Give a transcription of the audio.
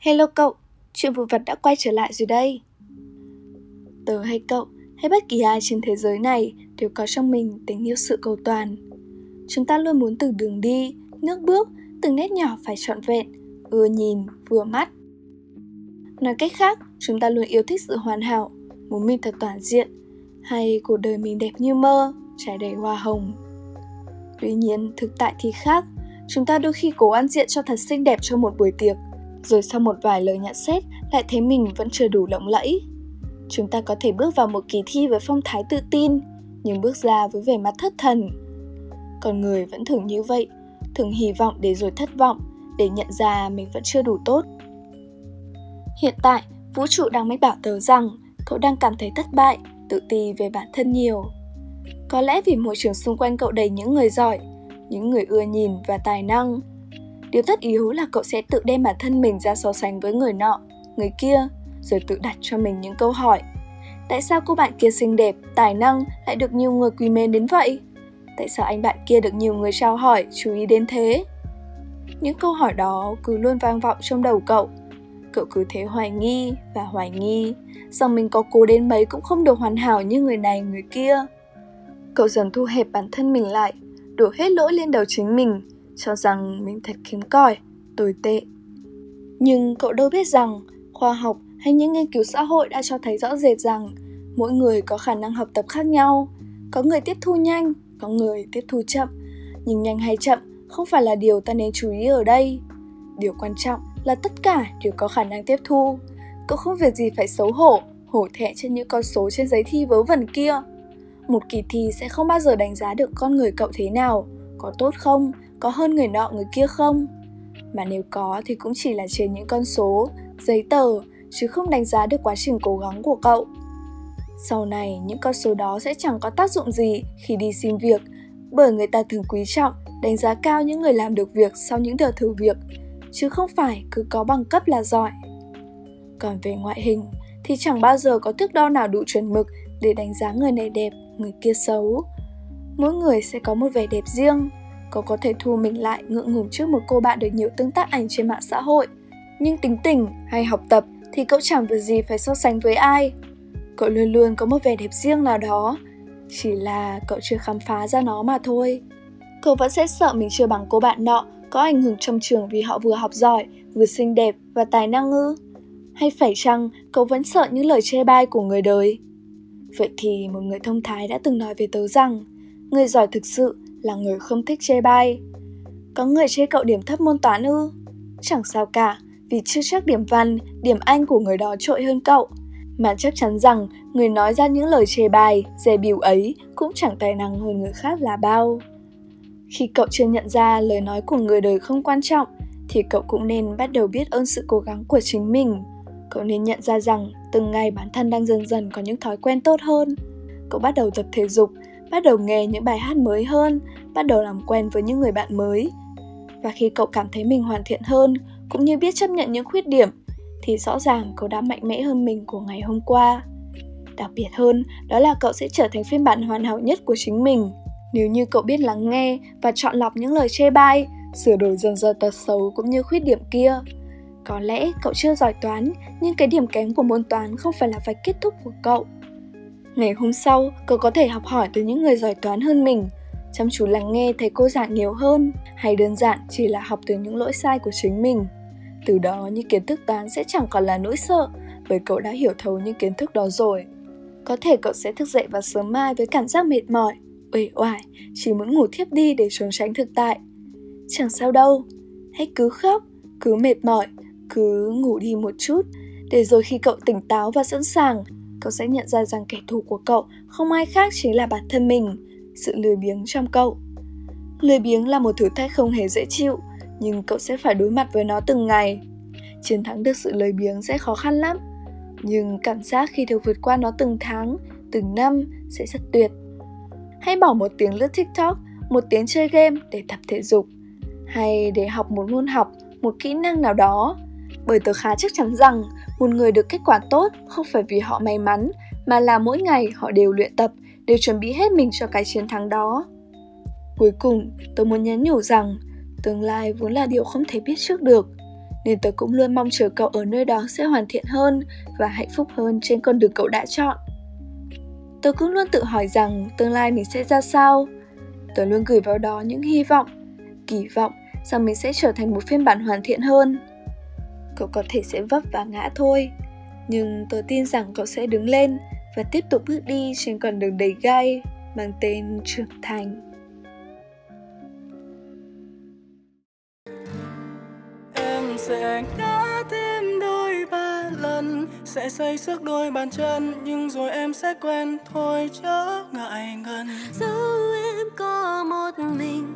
Hello cậu, chuyện vụ vật đã quay trở lại rồi đây. Tớ hay cậu, hay bất kỳ ai trên thế giới này đều có trong mình tình yêu sự cầu toàn. Chúng ta luôn muốn từng đường đi, nước bước, từng nét nhỏ phải trọn vẹn, ưa nhìn, vừa mắt. Nói cách khác, chúng ta luôn yêu thích sự hoàn hảo, muốn mình thật toàn diện, hay cuộc đời mình đẹp như mơ, trải đầy hoa hồng. Tuy nhiên, thực tại thì khác, chúng ta đôi khi cố ăn diện cho thật xinh đẹp cho một buổi tiệc, rồi sau một vài lời nhận xét lại thấy mình vẫn chưa đủ lộng lẫy. Chúng ta có thể bước vào một kỳ thi với phong thái tự tin, nhưng bước ra với vẻ mặt thất thần. Con người vẫn thường như vậy, thường hy vọng để rồi thất vọng, để nhận ra mình vẫn chưa đủ tốt. Hiện tại, vũ trụ đang mách bảo tớ rằng cậu đang cảm thấy thất bại, tự ti về bản thân nhiều. Có lẽ vì môi trường xung quanh cậu đầy những người giỏi, những người ưa nhìn và tài năng, Điều tất yếu là cậu sẽ tự đem bản thân mình ra so sánh với người nọ, người kia, rồi tự đặt cho mình những câu hỏi. Tại sao cô bạn kia xinh đẹp, tài năng lại được nhiều người quý mến đến vậy? Tại sao anh bạn kia được nhiều người trao hỏi, chú ý đến thế? Những câu hỏi đó cứ luôn vang vọng trong đầu cậu. Cậu cứ thế hoài nghi và hoài nghi, rằng mình có cố đến mấy cũng không được hoàn hảo như người này người kia. Cậu dần thu hẹp bản thân mình lại, đổ hết lỗi lên đầu chính mình, cho rằng mình thật kém cỏi, tồi tệ. Nhưng cậu đâu biết rằng khoa học hay những nghiên cứu xã hội đã cho thấy rõ rệt rằng mỗi người có khả năng học tập khác nhau. Có người tiếp thu nhanh, có người tiếp thu chậm. Nhưng nhanh hay chậm không phải là điều ta nên chú ý ở đây. Điều quan trọng là tất cả đều có khả năng tiếp thu. Cậu không việc gì phải xấu hổ, hổ thẹn trên những con số trên giấy thi vớ vẩn kia. Một kỳ thi sẽ không bao giờ đánh giá được con người cậu thế nào, có tốt không, có hơn người nọ người kia không? Mà nếu có thì cũng chỉ là trên những con số, giấy tờ, chứ không đánh giá được quá trình cố gắng của cậu. Sau này, những con số đó sẽ chẳng có tác dụng gì khi đi xin việc, bởi người ta thường quý trọng, đánh giá cao những người làm được việc sau những đợt thử việc, chứ không phải cứ có bằng cấp là giỏi. Còn về ngoại hình, thì chẳng bao giờ có thước đo nào đủ chuẩn mực để đánh giá người này đẹp, người kia xấu. Mỗi người sẽ có một vẻ đẹp riêng. Cô có thể thu mình lại ngượng ngùng trước một cô bạn được nhiều tương tác ảnh trên mạng xã hội. Nhưng tính tình hay học tập thì cậu chẳng việc gì phải so sánh với ai. Cậu luôn luôn có một vẻ đẹp riêng nào đó, chỉ là cậu chưa khám phá ra nó mà thôi. Cậu vẫn sẽ sợ mình chưa bằng cô bạn nọ có ảnh hưởng trong trường vì họ vừa học giỏi, vừa xinh đẹp và tài năng ư? Hay phải chăng cậu vẫn sợ những lời chê bai của người đời? Vậy thì một người thông thái đã từng nói về tớ rằng, người giỏi thực sự là người không thích chê bai. Có người chê cậu điểm thấp môn toán ư? Chẳng sao cả, vì chưa chắc điểm văn, điểm anh của người đó trội hơn cậu. Mà chắc chắn rằng người nói ra những lời chê bai, dè biểu ấy cũng chẳng tài năng hơn người khác là bao. Khi cậu chưa nhận ra lời nói của người đời không quan trọng, thì cậu cũng nên bắt đầu biết ơn sự cố gắng của chính mình. Cậu nên nhận ra rằng từng ngày bản thân đang dần dần có những thói quen tốt hơn. Cậu bắt đầu tập thể dục, bắt đầu nghe những bài hát mới hơn, bắt đầu làm quen với những người bạn mới. Và khi cậu cảm thấy mình hoàn thiện hơn, cũng như biết chấp nhận những khuyết điểm, thì rõ ràng cậu đã mạnh mẽ hơn mình của ngày hôm qua. Đặc biệt hơn, đó là cậu sẽ trở thành phiên bản hoàn hảo nhất của chính mình. Nếu như cậu biết lắng nghe và chọn lọc những lời chê bai, sửa đổi dần dần tật xấu cũng như khuyết điểm kia. Có lẽ cậu chưa giỏi toán, nhưng cái điểm kém của môn toán không phải là vạch kết thúc của cậu, Ngày hôm sau, cậu có thể học hỏi từ những người giỏi toán hơn mình, chăm chú lắng nghe thầy cô giảng nhiều hơn, hay đơn giản chỉ là học từ những lỗi sai của chính mình. Từ đó những kiến thức toán sẽ chẳng còn là nỗi sợ, bởi cậu đã hiểu thấu những kiến thức đó rồi. Có thể cậu sẽ thức dậy vào sớm mai với cảm giác mệt mỏi, uể oải, chỉ muốn ngủ thiếp đi để trốn tránh thực tại. Chẳng sao đâu, hãy cứ khóc, cứ mệt mỏi, cứ ngủ đi một chút, để rồi khi cậu tỉnh táo và sẵn sàng, cậu sẽ nhận ra rằng kẻ thù của cậu không ai khác chính là bản thân mình, sự lười biếng trong cậu. Lười biếng là một thử thách không hề dễ chịu, nhưng cậu sẽ phải đối mặt với nó từng ngày. Chiến thắng được sự lười biếng sẽ khó khăn lắm, nhưng cảm giác khi được vượt qua nó từng tháng, từng năm sẽ rất tuyệt. Hãy bỏ một tiếng lướt TikTok, một tiếng chơi game để tập thể dục, hay để học một môn học, một kỹ năng nào đó. Bởi tớ khá chắc chắn rằng một người được kết quả tốt không phải vì họ may mắn, mà là mỗi ngày họ đều luyện tập, đều chuẩn bị hết mình cho cái chiến thắng đó. Cuối cùng, tôi muốn nhắn nhủ rằng tương lai vốn là điều không thể biết trước được. nên tôi cũng luôn mong chờ cậu ở nơi đó sẽ hoàn thiện hơn và hạnh phúc hơn trên con đường cậu đã chọn. Tôi cũng luôn tự hỏi rằng tương lai mình sẽ ra sao. Tôi luôn gửi vào đó những hy vọng, kỳ vọng rằng mình sẽ trở thành một phiên bản hoàn thiện hơn. Cậu có thể sẽ vấp và ngã thôi, nhưng tớ tin rằng cậu sẽ đứng lên và tiếp tục bước đi trên con đường đầy gai mang tên trưởng thành. Em sẽ ngã thêm đôi ba lần Sẽ xây sức đôi bàn chân Nhưng rồi em sẽ quen thôi chớ ngại ngần Dẫu em có một mình